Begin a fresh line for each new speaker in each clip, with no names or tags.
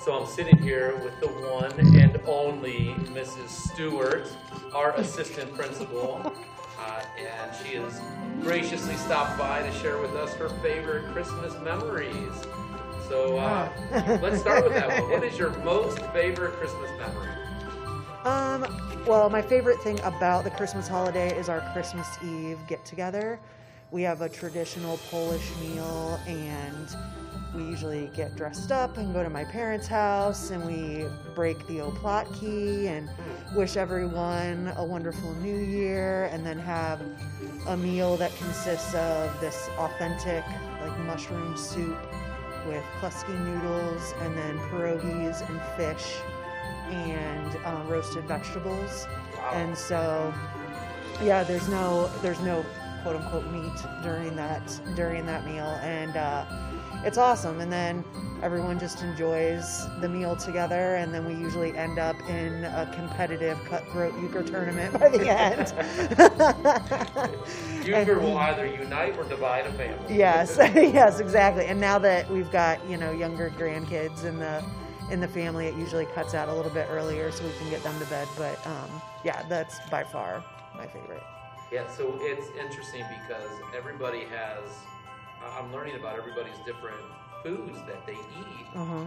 So I'm sitting here with the one and only Mrs. Stewart, our assistant principal, uh, and she has graciously stopped by to share with us her favorite Christmas memories. So uh, let's start with that one. What is your most favorite Christmas memory?
Um, well, my favorite thing about the Christmas holiday is our Christmas Eve get together. We have a traditional Polish meal and we usually get dressed up and go to my parents' house and we break the oplatki and wish everyone a wonderful new year and then have a meal that consists of this authentic like mushroom soup with kluski noodles and then pierogies and fish and uh, roasted vegetables.
Wow.
And so, yeah, there's no there's no quote unquote meat during that during that meal, and uh, it's awesome. And then everyone just enjoys the meal together, and then we usually end up in a competitive cutthroat euchre tournament by the end.
Euchre will either unite or divide a family.
yes, yes, exactly. And now that we've got you know younger grandkids in the in the family, it usually cuts out a little bit earlier so we can get them to bed. But um, yeah, that's by far my favorite.
Yeah, so it's interesting because everybody has. I'm learning about everybody's different foods that they eat
Uh-huh.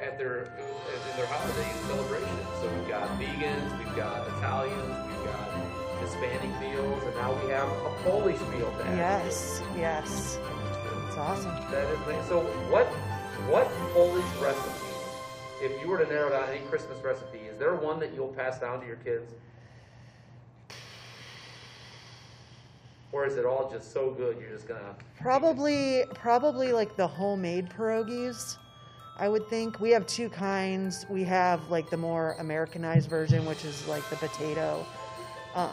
at their in their holiday celebrations. So we've got vegans, we've got Italians, we've got Hispanic meals, and now we have a Polish meal. to.
Yes, yes, it's awesome.
That is nice. So what what Polish recipe? If you were to narrow down any Christmas recipe, is there one that you'll pass down to your kids? Or is it all just so good you're just gonna
Probably, probably like the homemade pierogies. I would think we have two kinds. We have like the more Americanized version, which is like the potato, um,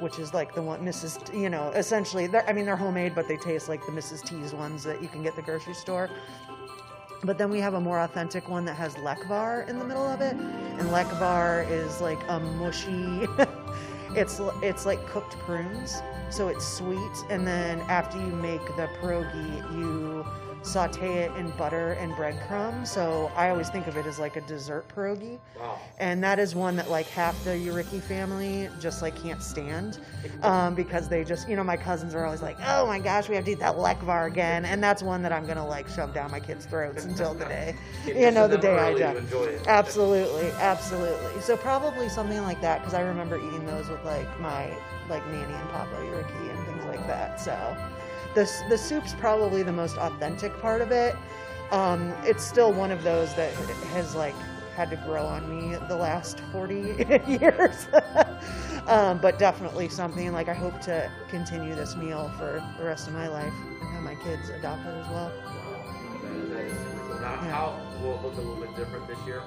which is like the one Mrs. T- You know, essentially, I mean, they're homemade, but they taste like the Mrs. T's ones that you can get the grocery store. But then we have a more authentic one that has lekvar in the middle of it, and lekvar is like a mushy. it's it's like cooked prunes, so it's sweet. And then after you make the pierogi, you saute it in butter and breadcrumbs. So I always think of it as like a dessert pierogi.
wow.
And that is one that like half the Uriki family just like can't stand um, because they just, you know, my cousins are always like, oh my gosh, we have to eat that lekvar again. And that's one that I'm going to like shove down my kids' throats until the day, you know, the day I
die.
die.
Enjoy it.
Absolutely, absolutely. So probably something like that because I remember eating those with like my like nanny and papa Yuriki and things like that. So the the soup's probably the most authentic part of it. Um, it's still one of those that has like had to grow on me the last 40 years. um, but definitely something like I hope to continue this meal for the rest of my life and have my kids adopt it as well.
That- that is super cool. Now,
Yeah.
how will it look a little bit different this year?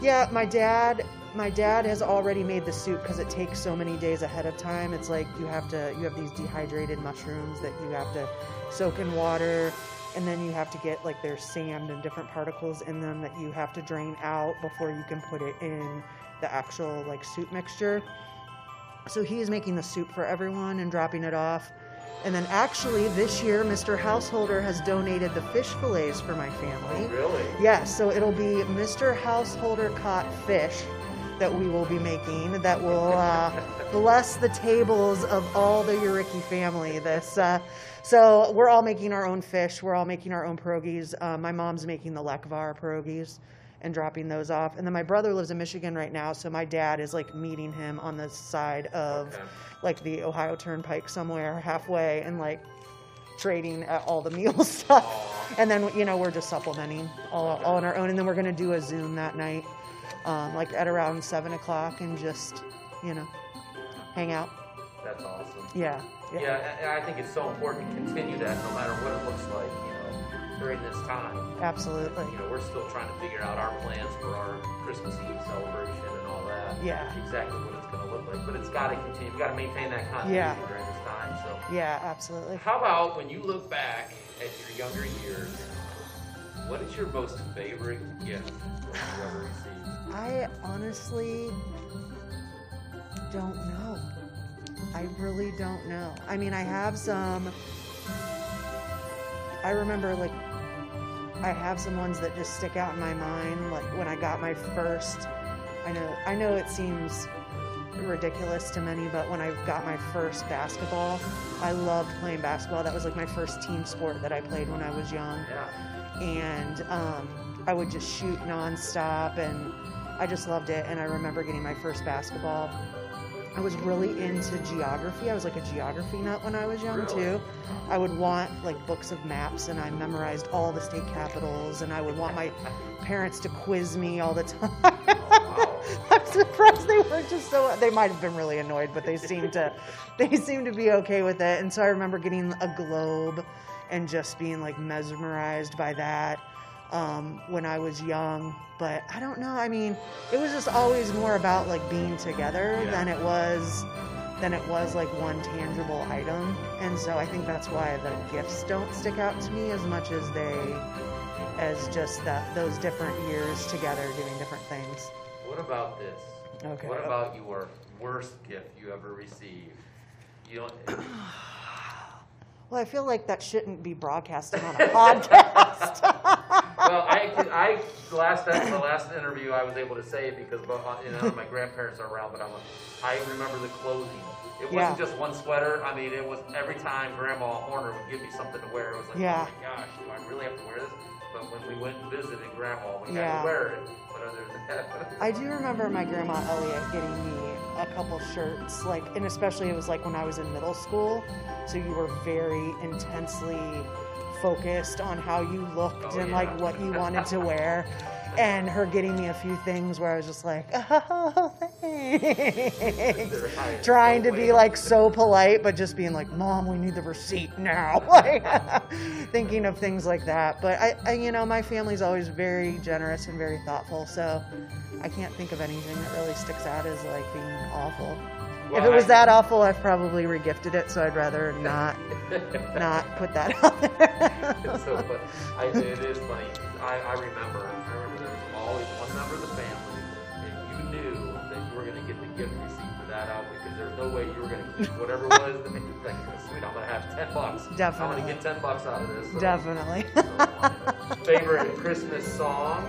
Yeah, my dad my dad has already made the soup because it takes so many days ahead of time. It's like you have to you have these dehydrated mushrooms that you have to soak in water and then you have to get like there's sand and different particles in them that you have to drain out before you can put it in the actual like soup mixture. So he's making the soup for everyone and dropping it off. And then actually this year Mr. Householder has donated the fish fillets for my family.
Really?
Yes, so it'll be Mr. Householder caught fish that we will be making that will uh, bless the tables of all the Uriki family. This, uh, so we're all making our own fish. We're all making our own pierogies. Uh, my mom's making the lekvar pierogies and dropping those off. And then my brother lives in Michigan right now, so my dad is like meeting him on the side of
Okay.
like the Ohio Turnpike somewhere halfway and like trading at all the meal stuff. And then, you know, we're just supplementing all, all on our own. And then we're going to do a Zoom that night, um, like at around seven o'clock and just, you know, hang out.
That's awesome.
Yeah. Yeah.
Yeah, I think it's so important to continue that no matter what it looks like, you know, during this time.
Absolutely.
You know, we're still trying to figure out our plans for our Christmas Eve celebration and all that.
Yeah.
Exactly what it's going to look like. But it's got to continue. We've got to maintain that continuity
Yeah.
during this time. So,
Yeah, absolutely.
how about when you look back at your younger years, what is your most favorite gift that you ever received?
I honestly don't know. I really don't know. I mean, I have some. I remember like I have some ones that just stick out in my mind. Like when I got my first, I know I know it seems ridiculous to many, but when I got my first basketball, I loved playing basketball. That was like my first team sport that I played when I was young,
Yeah.
and um, I would just shoot nonstop, and I just loved it. And I remember getting my first basketball. I was really into geography. I was like a geography nut when I was young
Really?
too. I would want like books of maps, and I memorized all the state capitals, and I would want my parents to quiz me all the time. I'm surprised they weren't just so. They might have been really annoyed, but they seemed to, they seemed to be okay with it. And so I remember getting a globe, and just being like mesmerized by that um, when I was young. But I don't know. I mean, it was just always more about like being together
Yeah.
than it was than it was like one tangible item. And so I think that's why the gifts don't stick out to me as much as they as just that those different years together doing different things.
What about this?
Okay.
What about your worst gift you ever received? You don't.
Well, I feel like that shouldn't be broadcasted on a podcast.
well, I, I last the last interview I was able to say it because both, you know my grandparents are around, but I'm I remember the clothing. It wasn't just one sweater. I mean, it was every time Grandma Horner would give me something to wear. It was like,
Yeah.
oh my gosh, do I really have to wear this? But when we went and visited Grandma, we had
Yeah.
to wear it. But other than that,
I do remember my grandma Elliot getting me a couple shirts, like, and especially it was like when I was in middle school. So you were very intensely focused on how you looked
Oh,
and
yeah.
like what you wanted to wear. And her getting me a few things where I was just like, oh, thanks. Trying to be like so polite, but just being like, Mom, we need the receipt now. like, thinking of things like that. But I, I, you know, my family's always very generous and very thoughtful. So I can't think of anything that really sticks out as like being awful. if it was that awful, I've probably regifted it. So I'd rather not, not put that out there.
It's so fun. I, it is funny. I, I remember. I remember there was always one member of the family, and you knew that you were going to get the gift receipt for that out because there's no way you were going to keep whatever it was make it like, sweet. I'm going to have ten bucks.
Definitely.
I'm going to get ten bucks out of this. So-
Definitely.
so. Um, favorite Christmas song?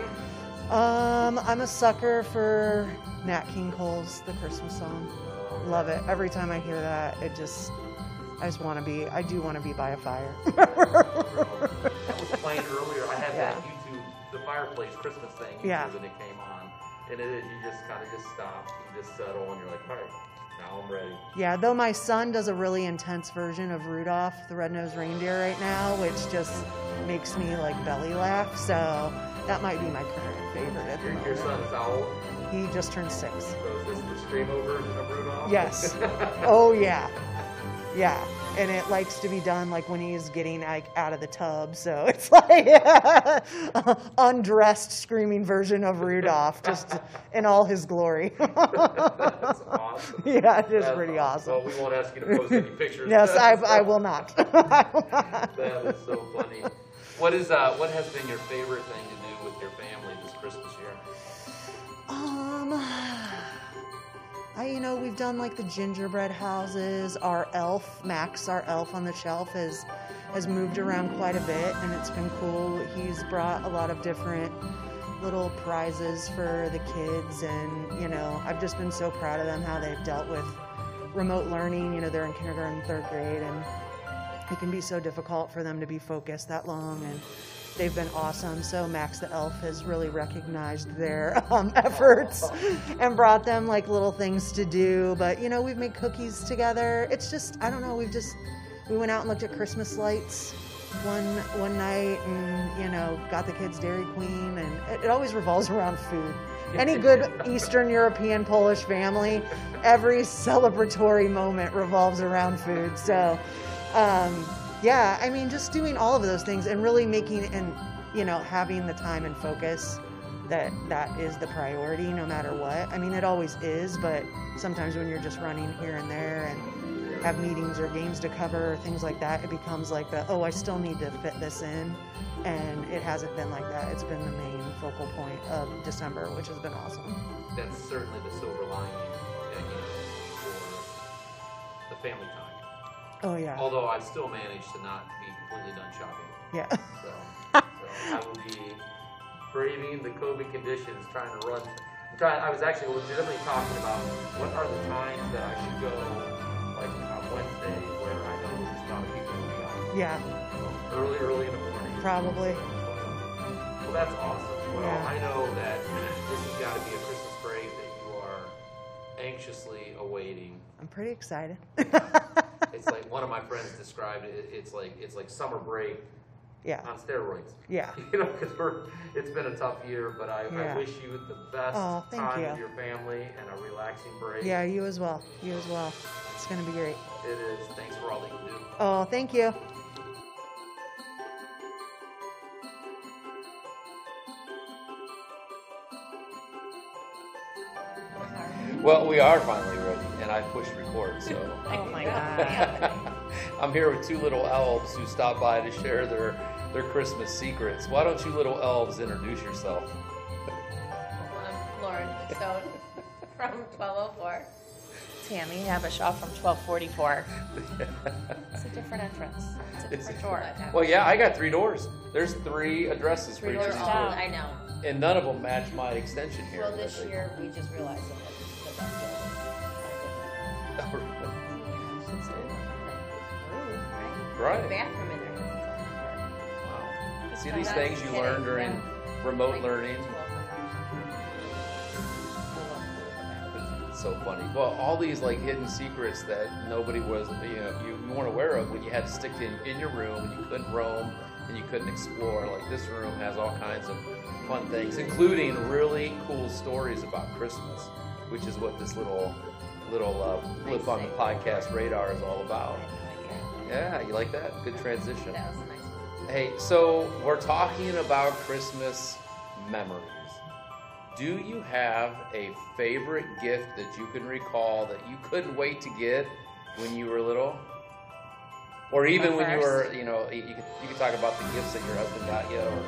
Um, I'm a sucker for Nat King Cole's "The Christmas Song." Love it. Every time I hear that, it just, I just want to be. I do want to be by a fire.
That was playing earlier. I had that YouTube, the fireplace Christmas thing,
Yeah.
when it came on, and it, you just kind of just stop, you just settle, and you're like, all right, now I'm ready.
yeah, though my son does a really intense version of Rudolph the Red-Nosed Reindeer right now, which just makes me like belly laugh. So that might be my current favorite at the
Your, your
moment.
son is how?
He just turned six.
So is this the screamo version of Rudolph?
Yes. Oh yeah, yeah. And it likes to be done like when he's getting like out of the tub, so it's like undressed screaming version of Rudolph, just in all his glory.
That's awesome.
yeah, it is
That's
pretty
Well,
awesome.
we won't ask you to post any pictures.
Yes, I, I will not. I will not.
That is so funny. What is uh? What has been your favorite thing to do with your family this Christmas year?
Um, I you know we've done like the gingerbread houses. Our elf Max, our elf on the shelf, has has moved around quite a bit, and it's been cool. He's brought a lot of different little prizes for the kids, and you know I've just been so proud of them how they've dealt with remote learning. You know they're in kindergarten, third grade, and it can be so difficult for them to be focused that long and they've been awesome. So max the elf has really recognized their um, efforts and brought them like little things to do. But you know we've made cookies together. It's just i don't know we've just we went out and looked at christmas lights one one night and you know got the kids dairy queen. And it, it always revolves around food. Any good eastern european polish family every celebratory moment revolves around food. So um, yeah, I mean, just doing all of those things and really making and you know having the time and focus that that is the priority no matter what. I mean, it always is, but sometimes when you're just running here and there and have meetings or games to cover or things like that, it becomes like the oh, I still need to fit this in, and it hasn't been like that. It's been the main focal point of December, which has been awesome.
That's certainly the silver lining, you know, for the family time.
Oh yeah,
Although I still managed to not be completely done shopping.
yeah.
So So I will be braving the COVID conditions, trying to run. I'm trying. I was actually legitimately talking about what are the times that I should go, like on Wednesday, where I know there's not a people will be out.
Yeah,
So early, early in the morning.
probably.
Well, that's awesome. Well,
Yeah.
I know that this has got to be a Christmas break that you are anxiously awaiting.
I'm pretty excited.
It's like one of my friends described it. It's like it's like summer break
yeah,
on steroids.
yeah.
You know, because we're it's been a tough year, but I,
Yeah.
I wish you the best
Oh, thank
time
you.
with your family and a relaxing break.
Yeah, you as well. You as well. It's going to be great.
It is. Thanks for all that you do.
Oh, thank you.
Well, we are finally ready, and I pushed record, so.
Oh my god.
I'm here with two little elves who stopped by to share their their Christmas secrets. Why don't you little elves introduce yourself?
I'm Lauren Stone from 1204. Tammy Habbyshaw from 1244. It's a different entrance. It's a different door.
Well, yeah, I got three doors. There's three addresses for
Three
each of
doors
these
down.
doors.
I know.
and none of them match my extension here.
Well, this year we just realized that the best
right.
Bathroom in there.
Wow. See
So
these things you learn during
yeah.
remote
Like,
learning. It's so funny. Well, all these like hidden secrets that nobody was, you know, you, you weren't aware of when you had to stick in in your room and you couldn't roam and you couldn't explore. Like this room has all kinds of fun things, including really cool stories about Christmas, which is what this little little uh, blip on the podcast radar is all about. Yeah, you like that? Good transition.
That was a nice one.
Hey, so we're talking about Christmas memories. Do you have a favorite gift that you can recall that you couldn't wait to get when you were little? Or even when you were, you know, you could, you could talk about the gifts that your husband got you. Or,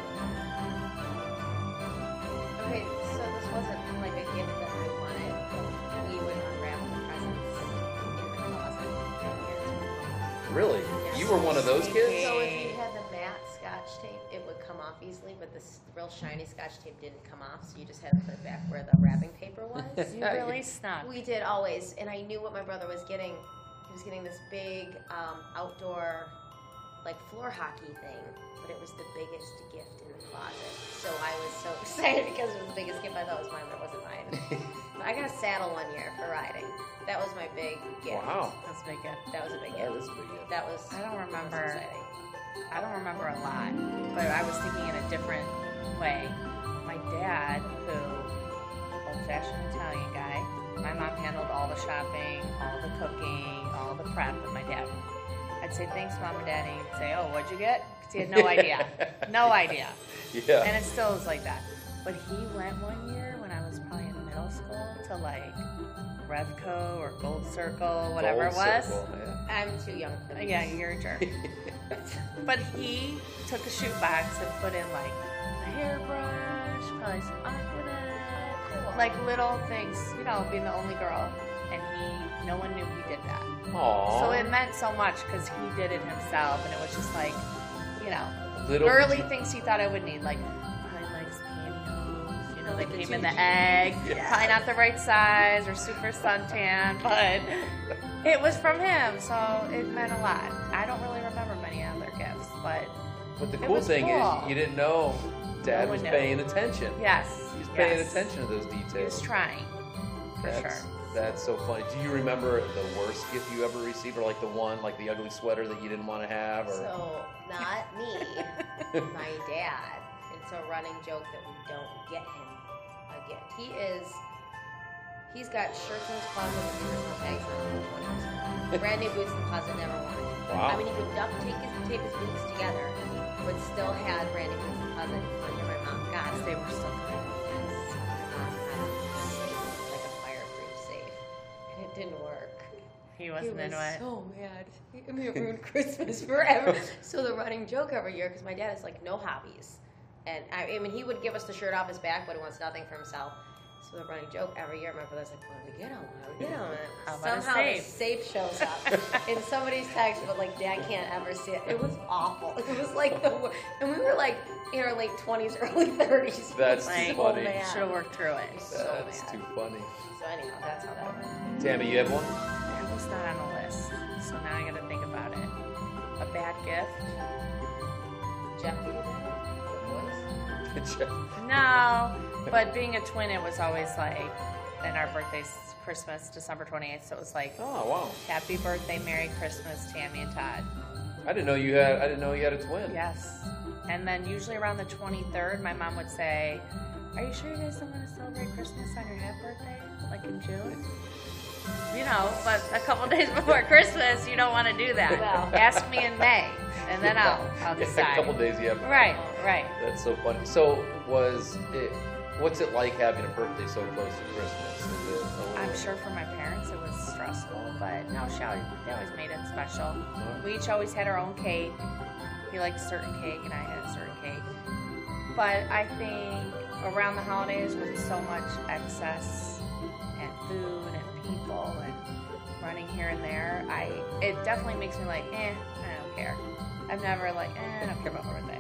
You were one of those kids?
So if you had the matte scotch tape, it would come off easily, but this real shiny scotch tape didn't come off, so you just had to put it back where the wrapping paper was.
You really snuck.
We did always, and I knew what my brother was getting. He was getting this big um, outdoor, like floor hockey thing, but it was the biggest gift in the closet. So I was so excited because it was the biggest gift. I thought it was mine, but it wasn't mine. I got a saddle one year for riding. That was my big gift.
Wow.
That's a big gift.
That was a big
That
gift.
is a big gift.
That was.
I don't remember. I don't remember a lot, but I was thinking in a different way. My dad, who old-fashioned Italian guy, my mom handled all the shopping, all the cooking, all the prep, and my dad. I'd say thanks, mom and daddy. He'd say, oh, what'd you get? 'Cause he had no idea, no idea,
Yeah.
and it still is like that. But he went one year to like Revco or Gold Circle, whatever
Gold
it was.
circle, yeah.
I'm too young for this.
Yeah, you're a jerk. But he took a shoe box and put in like a hairbrush, probably some aquanet, like little things, you know, being the only girl. And he, no one knew he did that.
Aw.
So it meant so much because he did it himself, and it was just like, you know,
Little
girly
did you-
things he thought I would need, like probably legs pantyhose. You know, they came in the egg,
Yeah.
probably not the right size or super suntan, but it was from him, so it meant a lot. I don't really remember many other gifts, but
But the
It
cool
was
thing
cool.
is, you didn't know Dad
No
was
one knew.
paying attention.
yes,
He's paying
yes.
attention to those details.
He
details.
was trying, for
that's,
sure.
That's so funny. Do you remember the worst gift you ever received, or like the one, like the ugly sweater that you didn't want to have, or
So not me, my dad. It's a running joke that we don't get him a gift. He is. He's got shirts in his closet with zero tags on them when he was small. Brand new boots in the closet, never worn.
Wow.
I mean, he could duct tape his, tape his boots together, but still had brand new boots in the closet under my mom. God,
They were still good.
Yes, my mom had a safe, like a fireproof safe, and it didn't work.
He wasn't
he was
into it.
so mad. I mean, it ruined Christmas forever. so the running joke every year, because my dad is like no hobbies, and I, I mean, he would give us the shirt off his back, but he wants nothing for himself. So So the running joke every year, my brother's like, "What do we get on? What do we get on?"
How
And
about
somehow the
safe?
safe shows up in somebody's text, but like Dad can't ever see it. It was awful. It was like the wor- and we were like in our late twenties, early thirties.
That's
Like,
too funny.
man.
Should have worked through it.
That's
mad.
too funny.
So anyhow, that's how that went.
Tammy, you have one?
That was not on the list, so now I gotta think about it. A bad gift?
Jeff,
No, but being a twin, it was always like, and our birthday's Christmas, December 28th, so it was like,
oh wow.
Happy birthday, Merry Christmas, Tammy and Todd.
I didn't know you had. I didn't know you had a twin.
Yes. And then usually around the 23rd, my mom would say, Are you sure you guys don't want to celebrate Christmas on your half birthday? Like in June? You know, but a couple days before Christmas, you don't want to do that.
Well.
Ask me in May, and then I'll, I'll
Yeah,
decide.
a couple days you have.
Right, right.
That's so funny. So was it? What's it like having a birthday so close to Christmas? Is it
I'm sure for my parents it was stressful, but no, she always, they always made it special. Uh-huh. We each always had our own cake. He liked a certain cake, and I had a certain cake. But I think around the holidays, with so much excess and food and people and running here and there, I it definitely makes me like, eh, I don't care. I'm never like, eh, I don't care about my birthday.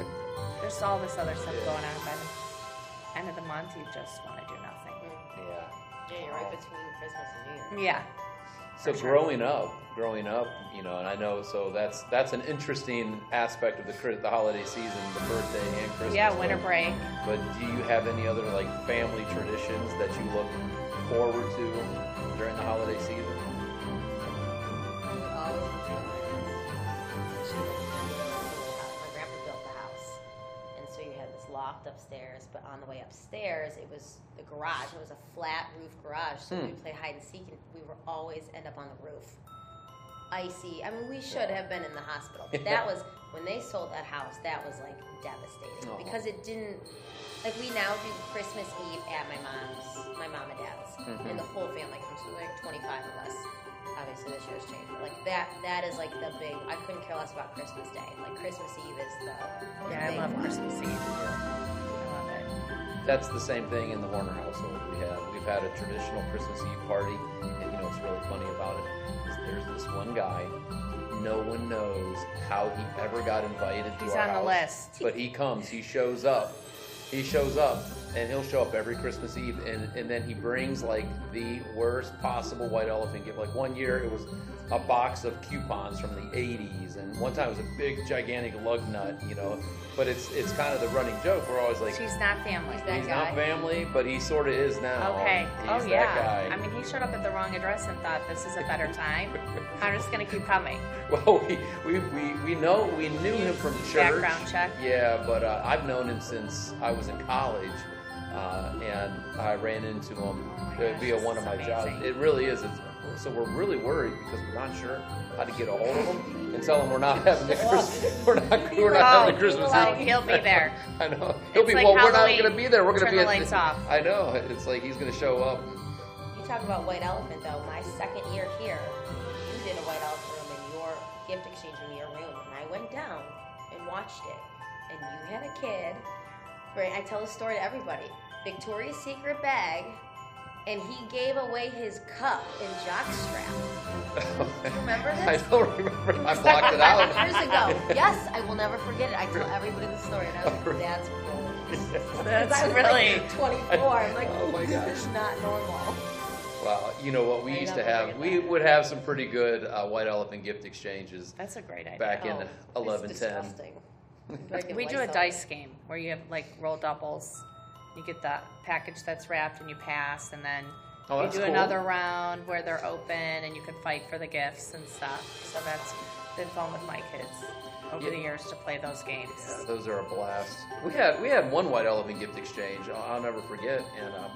There's all this other stuff going on by the end of the month. You just want to do nothing.
Yeah.
Yeah, you're right between Christmas and New Year's.
Yeah.
So
sure.
growing up, growing up, you know, and I know, so that's that's an interesting aspect of the the holiday season, the birthday and Christmas.
Yeah, winter break.
But do you have any other like family traditions that you look forward to during the holiday season?
my grandpa built the house and so you had this loft upstairs but on the way upstairs it was the garage it was a flat roof garage so
Hmm.
we play hide and seek and we were always end up on the roof icy i mean we should have been in the hospital but that was when they sold that house that was like devastating
Oh.
because it didn't like we now do christmas eve at my mom's my mom and dad's
Mhm.
and the whole family comes so like 25 of us obviously this year's changed, but like that that is like the big I couldn't care less about Christmas Day. Like Christmas Eve is the the
Yeah, I love
one.
Christmas Eve. I love it.
That's the same thing in the Horner household. We have we've had a traditional Christmas Eve party, and you know what's really funny about it is there's this one guy. No one knows how he ever got invited to
He's
our
on the
house,
list.
but he comes. He shows up. He shows up, and he'll show up every Christmas Eve, and, and then he brings like the worst possible white elephant gift. Like one year, it was a box of coupons from the '80s, and one time it was a big, gigantic lug nut. You know, but it's it's kind of the running joke. We're always like,
She's not family.
He's that
He's
guy.
not family, but he sort of is now.
Okay.
He's
oh yeah. I mean, he showed up at the wrong address and thought this is a better time. I'm just gonna keep coming.
well, we, we, we, we know we knew him from church.
Background check.
Yeah, but uh, I've known him since I was in college, uh, and I ran into him
my gosh,
via one
is
of my jobs. It really is. It's, so we're really worried because we're not sure how to get a hold of him and tell him we're not having the Christmas. We're not. We're not having the Christmas
oh,
Eve.
he'll be there.
I know. He'll
It's
be.
like
well, we're not going to be there. We're going to
Turn
be
the
at
lights off.
I know. It's like he's going to show up.
You talk about white elephant though. My second year here, you did a white elephant room in your gift exchange in your room, and I went down and watched it. And you had a kid. Right, I tell the story to everybody. Victoria's Secret bag, and he gave away his cup and jockstrap.
you
remember
I
this?
don't remember. I blocked it out.
Years ago. Yes, I will never forget it. I tell everybody the story, and I was like, "That's cool."
That's
I was
really.
like 24. I'm like,
Oh my gosh.
this is not normal.
Well, you know what we
I
used to have. We
that.
would have some pretty good uh, white elephant gift exchanges
That's a great idea.
back in
Oh,
11,
it's
10.
disgusting. Get
We do a dice game where you have like roll doubles. You get the package that's wrapped and you pass, and then
Oh,
you do
cool.
another round where they're open and you can fight for the gifts and stuff. So that's been fun with my kids over
Yeah.
the years to play those games.
Yeah, those are a blast. We had we had one white elephant gift exchange. I'll, I'll never forget. And um,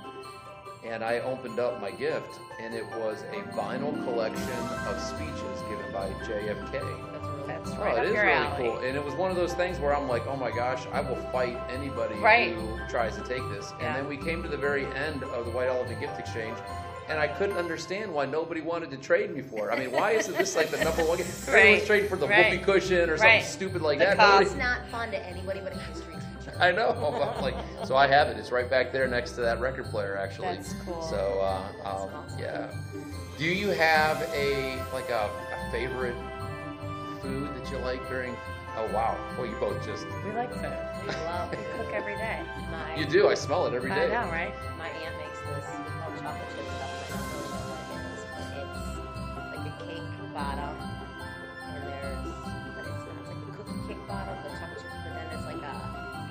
and I opened up my gift, and it was a vinyl collection of speeches given by JFK.
That's really
That's
Oh,
right
it
up
is
your
really
alley.
cool, and it was one of those things where I'm like, oh my gosh, I will fight anybody
Right.
who tries to take this. And
Yeah.
then we came to the very end of the White Elephant gift exchange, and I couldn't understand why nobody wanted to trade me for it. I mean, why isn't this like the number one? gift? Everyone was
Right.
trading for the
Right.
whoopee cushion or
Right.
something stupid like
The
that.
cup.
It's not fun to anybody but a history teacher.
I know. I'm like, so I have it. It's right back there next to that record player, actually.
That's cool.
So, uh,
That's
um,
awesome.
yeah. Do you have a like a, a favorite food that you like during? Oh wow! Well, you both just
We like food.
We love
We cook every day.
my
you do. I smell it every day.
I know, right?
my aunt makes this called chocolate chip stuff. and I don't really know what it is, but it's like a cake bottom,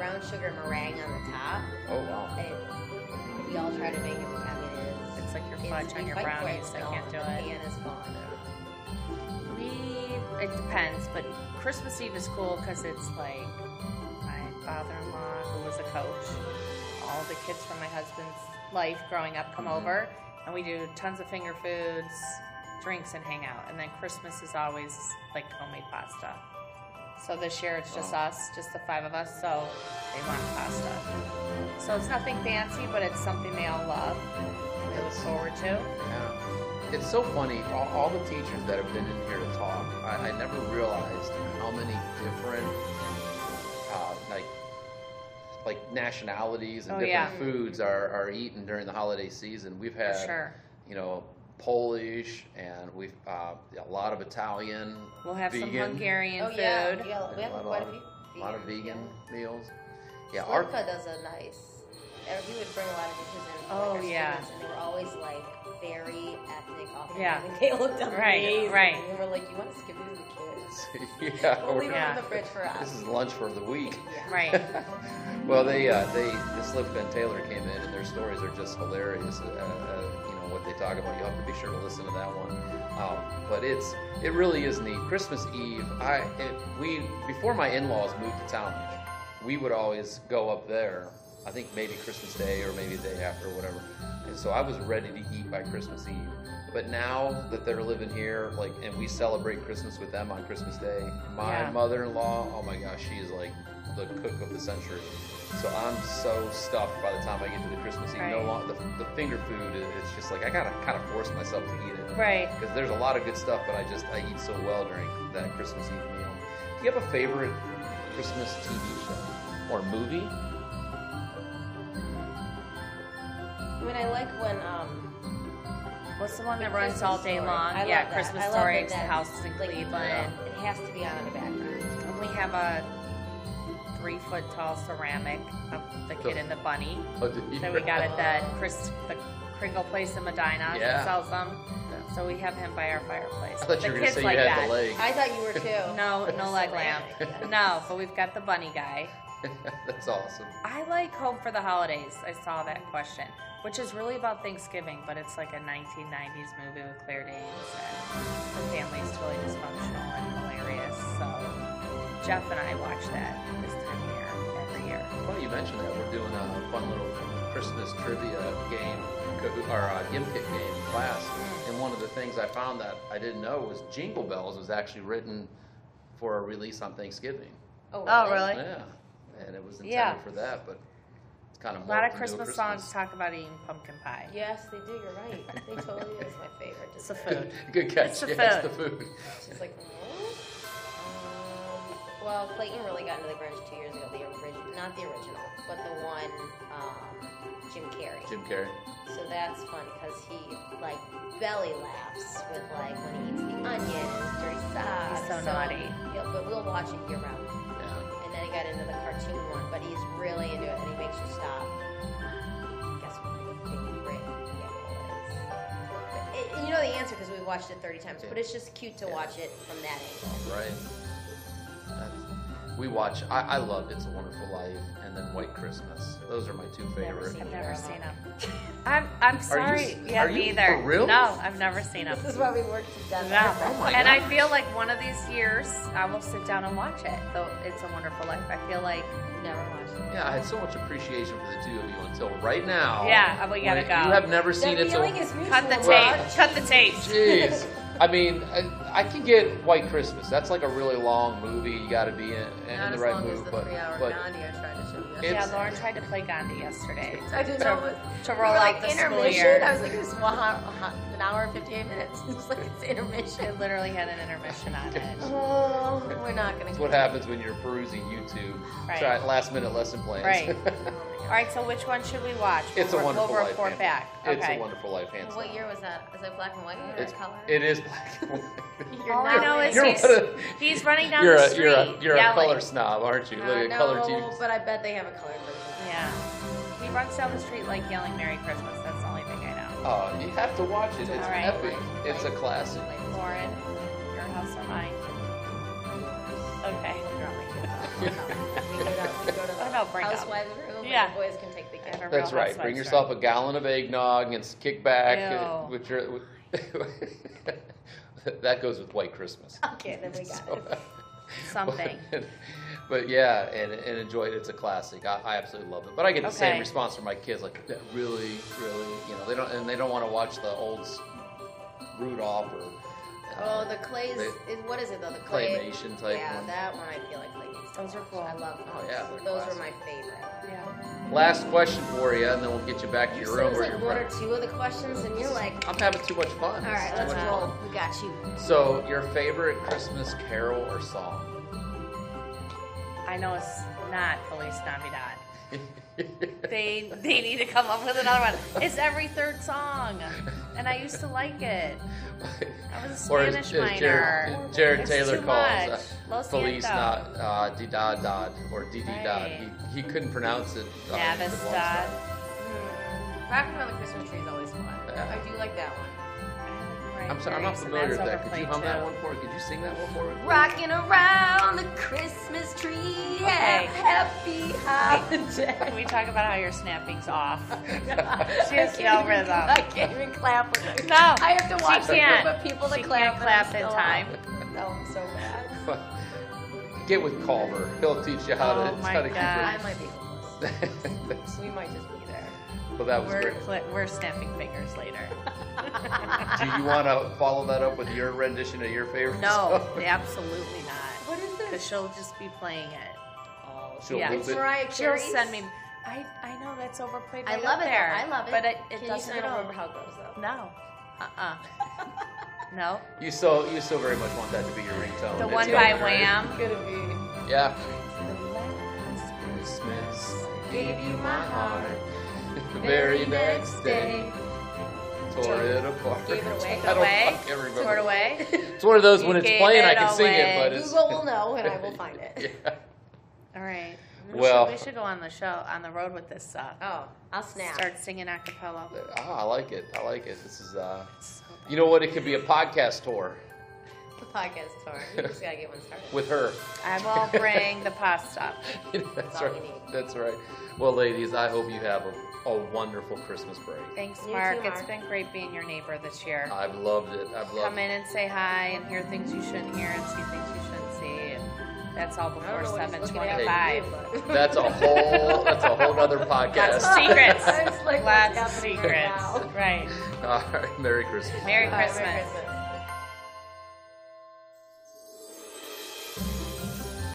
brown sugar meringue on the top.
Oh wow!
And we all try to make it. I mean, it is.
It's like your fudge on your brownies. I can't do
the
it.
pan is gone.
We it depends, but Christmas Eve is cool because it's like my father-in-law, who was a coach, all the kids from my husband's life growing up come over, and we do tons of finger foods, drinks, and hang out. And then Christmas is always like homemade pasta. So this year it's just
Oh.
us, just the five of us. So they want pasta. So it's nothing fancy, but it's something they all love. and They look forward to.
Yeah. It's so funny. All, all the teachers that have been in here to talk, I, I never realized how many different, uh, like, like nationalities and
Oh,
different
yeah.
foods are, are eaten during the holiday season. We've had,
sure.
you know, Polish and we've uh, a lot of Italian.
We'll have some
vegan,
Hungarian
oh
food.
yeah, yeah, we have
A lot
quite a
of-
few.
A lot of
vegan,
vegan
yeah.
meals. Yeah, our,
does a nice. er, He would bring a lot of dishes in.
Oh,
our
yeah.
students, and they were always like very ethnic. Authentic.
Yeah.
they looked
Right,
amazing.
right.
And we were like, you want to give these to the kids?
yeah,
We'll leave
we're-
them in the fridge for us.
this is lunch for the week.
yeah.
Right.
well, they uh, they this Slipka and Taylor came in, and their stories are just hilarious. Uh, uh, you know what they talk about. You have to be sure to listen to that one. Um, but it's it really is neat. Christmas Eve, I it, we before my in-laws moved to town, we would always go up there. I think maybe Christmas Day or maybe the day after or whatever. And so I was ready to eat by Christmas Eve. But now that they're living here, like, and we celebrate Christmas with them on Christmas Day, my
Yeah.
mother-in-law, oh my gosh, she is like the cook of the century. So I'm so stuffed by the time I get to the Christmas Eve. No longer the, the finger food. It's just like I gotta kind of force myself to eat it
Right.
because there's a lot of good stuff, but I just I eat so well during that Christmas Eve meal. Do you have a favorite Christmas TV show or movie?
I mean, I like when um.
What's the one that
The
runs all day
Story.
long?
I
yeah,
love that.
Christmas
I love
Story, It's the
that-
House in
like,
Cleveland.
It has to be on in the background.
And we have a three foot tall ceramic of the kid and the bunny
Oh,
that we got at the
Oh.
Chris the Kringle place in Medina
Yeah.
that sells them.
Yeah.
So we have him by our fireplace.
I thought
the
you were gonna
kids
say
like
you had
that.
the leg.
I thought you were too.
No, no leg lamp. No, but we've got the bunny guy.
That's awesome.
I like Home for the Holidays. I saw that question, which is really about Thanksgiving, but it's like a 1990s movie with Claire Danes, and the family's totally dysfunctional and hilarious. So Jeff and I watch that this time of year every year.
Funny you mentioned that. We're doing a fun little Christmas trivia game, or uh, Gimkit game in class.
Mm.
And one of the things I found that I didn't know was Jingle Bells was actually written for a release on Thanksgiving.
Oh,
Oh, really?
Yeah, and it was intended
Yeah.
for that, but it's kind of
A lot
morphed
of
into
Christmas, songs talk about eating pumpkin pie.
Yes, they do. You're right. They totally is my favorite.
It's the food.
Good catch.
It's the
yeah, it's
food.
the food.
She's like, "Hmm?" Well, Clayton really got into the Grinch two years ago. The original, not the original, but the one um, Jim Carrey.
Jim Carrey.
So that's fun because he like belly laughs with like when he eats the onion and his dirty socks.
He's so naughty.
he'll- but we'll watch it year round.
Yeah.
And then he got into the cartoon one, but he's really into it and he makes you stop. Guess what my favorite animal is? It, you know the answer because we've watched it 30 times, but it's just cute to
Yeah.
watch it from that angle.
Right. That's- we watch. I, I loved It's a Wonderful Life and then White Christmas. Those are my two
Never
favorite.
I've never seen
them.
them. I'm I'm sorry.
s-
yeah,
are you
me either.
for real?
No, I've never seen them.
This is why we work together.
No.
Oh my
and I feel like one of these years I will sit down and watch it. Though it's a wonderful life. I feel like
Never watched it.
Yeah, I had so much appreciation for the two of you until right now.
Yeah, we gotta go.
You have never seen
The
It's
feeling
a.
is mutual.
cut the tape. Cut the tape.
Jeez. I mean, I, I can get White Christmas. That's like a really long movie. You got to be in, in
Not
the
as
right
long
mood.
as the
but
three-hour
but
Gandhi I tried to show you.
Yeah, Lauren tried to play Gandhi yesterday.
I didn't
to,
know what
to roll
were
out
like
the school
intermission.
year.
I was like, it's an hour and 58 minutes. It's like it's intermission.
It literally had an intermission on it.
Oh, we're not gonna.
That's what happens when you're perusing YouTube.
Right.
Try last minute lesson plans.
Right. All right, so which one should we watch?
it's a
We'll-
wonderful
we'll
life.
report back.
down. It's
Okay.
a wonderful life, hands
What
down.
year was that? Is that black and white or
It's
color?
it is black and white.
You're
All I
not
know is
You're
he's,
one of-
he's running down
You're
the
a
street
you're a you're a color snob, aren't you? Look
Uh,
at
no,
color TVs.
but I bet they have a color version.
Yeah. He runs down the street like yelling Merry Christmas. That's the only thing I know.
Oh, you have to watch it. It's
All right.
epic. It's a classic.
Lauren, your house or mine? Okay.
We go to, we go to
What
the
about bring up?
housewives room. And
Yeah.
the boys can take the
I
gift.
have a real
That's right. Bring
room.
yourself a gallon of eggnog and kick back uh, with your. that goes with White Christmas.
Okay, then we got
So-
it.
Something.
But, but yeah, and, and enjoy it. It's a classic. I, I absolutely love it. But I get the same response from my kids, like, "That really, really, you know, they don't, and they don't want to watch the old s- Rudolph or. uh,
Oh, the clays.
They-
is, what is it though? The clay.
claymation type
Yeah,
one.
that one I feel like clay needs to
Those are cool.
I love oh, those.
Oh, yeah, they're
those
classic.
were my favorite.
Yeah.
Last question for you, and then we'll get you back to your room.
it
where
like
you're
one or two of the questions, and you're like,
I'm having too much fun.
all right, let's roll.
fun.
We got you.
So, your favorite Christmas carol or song?
I know it's not Feliz Navidad. They they need to come up with another one. It's every third song, and I used to like it. I was a
Or as-
Spanish
as
minor.
Jared, Jared
It's
Taylor
too
calls
much.
uh,
Lo
Feliz not uh, di da dad or di di dad.
Right.
He, he couldn't pronounce it. uh,
Navidad.
the.
Hmm. Rocking around the Christmas tree is always fun.
Yeah.
I do like that one.
I'm sorry, I'm not familiar with that. Could you hum
overplayed,
that
too.
one for me? Could you sing that one for me?
Rocking around Happy holiday.
Can we talk about how your snapping's off? She has
can't
no
even-
rhythm.
I can't even clap with it.
No,
I have to watch
she
the
can't.
group of people that
She
clap.
can't clap in time.
off. No, I'm so bad.
Get with Culver. He'll teach you how to,
Oh my
how to keep
God.
I might be hopeless.
it. That's-
We might just be there.
well, that was
We're
great.
cl- we're snapping fingers later.
Do you want to follow that up with your rendition of your favorite
No,
song?
absolutely not.
What is
Because
this?
she'll just be playing it.
She'll
Yeah.
loop
it's
it.
Mariah
She'll
Carey's.
send me. I I know that's overplayed.
I
right
love
up
it.
There,
I love it.
But it, it
Can you
doesn't
sing it
go.
over how it goes though?
No. Uh uh No.
You so you so very much want that to be your ringtone.
The
It's
one by
be great.
Wham.
Gonna be.
Yeah.
Christmas gave you my heart.
The very next day, tore it apart.
Gave it away.
I don't
Away?
fucking remember.
Tore it away.
It's one of those when
You
it's
gave
playing, I
it
can sing it,
away.
but it's.
Google will know, and I will find it.
yeah.
All right. We
Well-
should, we should go on the show on the road with this. Uh,
Oh, I'll snap.
Start singing a cappella.
Oh, I like it. I like it. This is, uh,
So bad.
you know what? It could be a podcast tour
The podcast tour. You just gotta get one started.
with her.
I will bring the pasta.
That's
all
right.
we need.
That's right. Well, ladies, I hope you have a, a wonderful Christmas break.
Thanks,
You
Mark.
too,
It's
Mark.
been great being your neighbor this year.
I've loved it. I've loved
Come
it.
in and say hi and hear things you shouldn't hear and see things you shouldn't see. And that's all before
know what he's
seven
looking at with
twenty-five.
you, but-
That's a whole. That's a whole other podcast.
Lots of secrets.
I was like,
Lots of
happening
secrets.
right now?
Right.
All right. Merry Christmas.
Merry
All right,
Christmas.
Merry Christmas.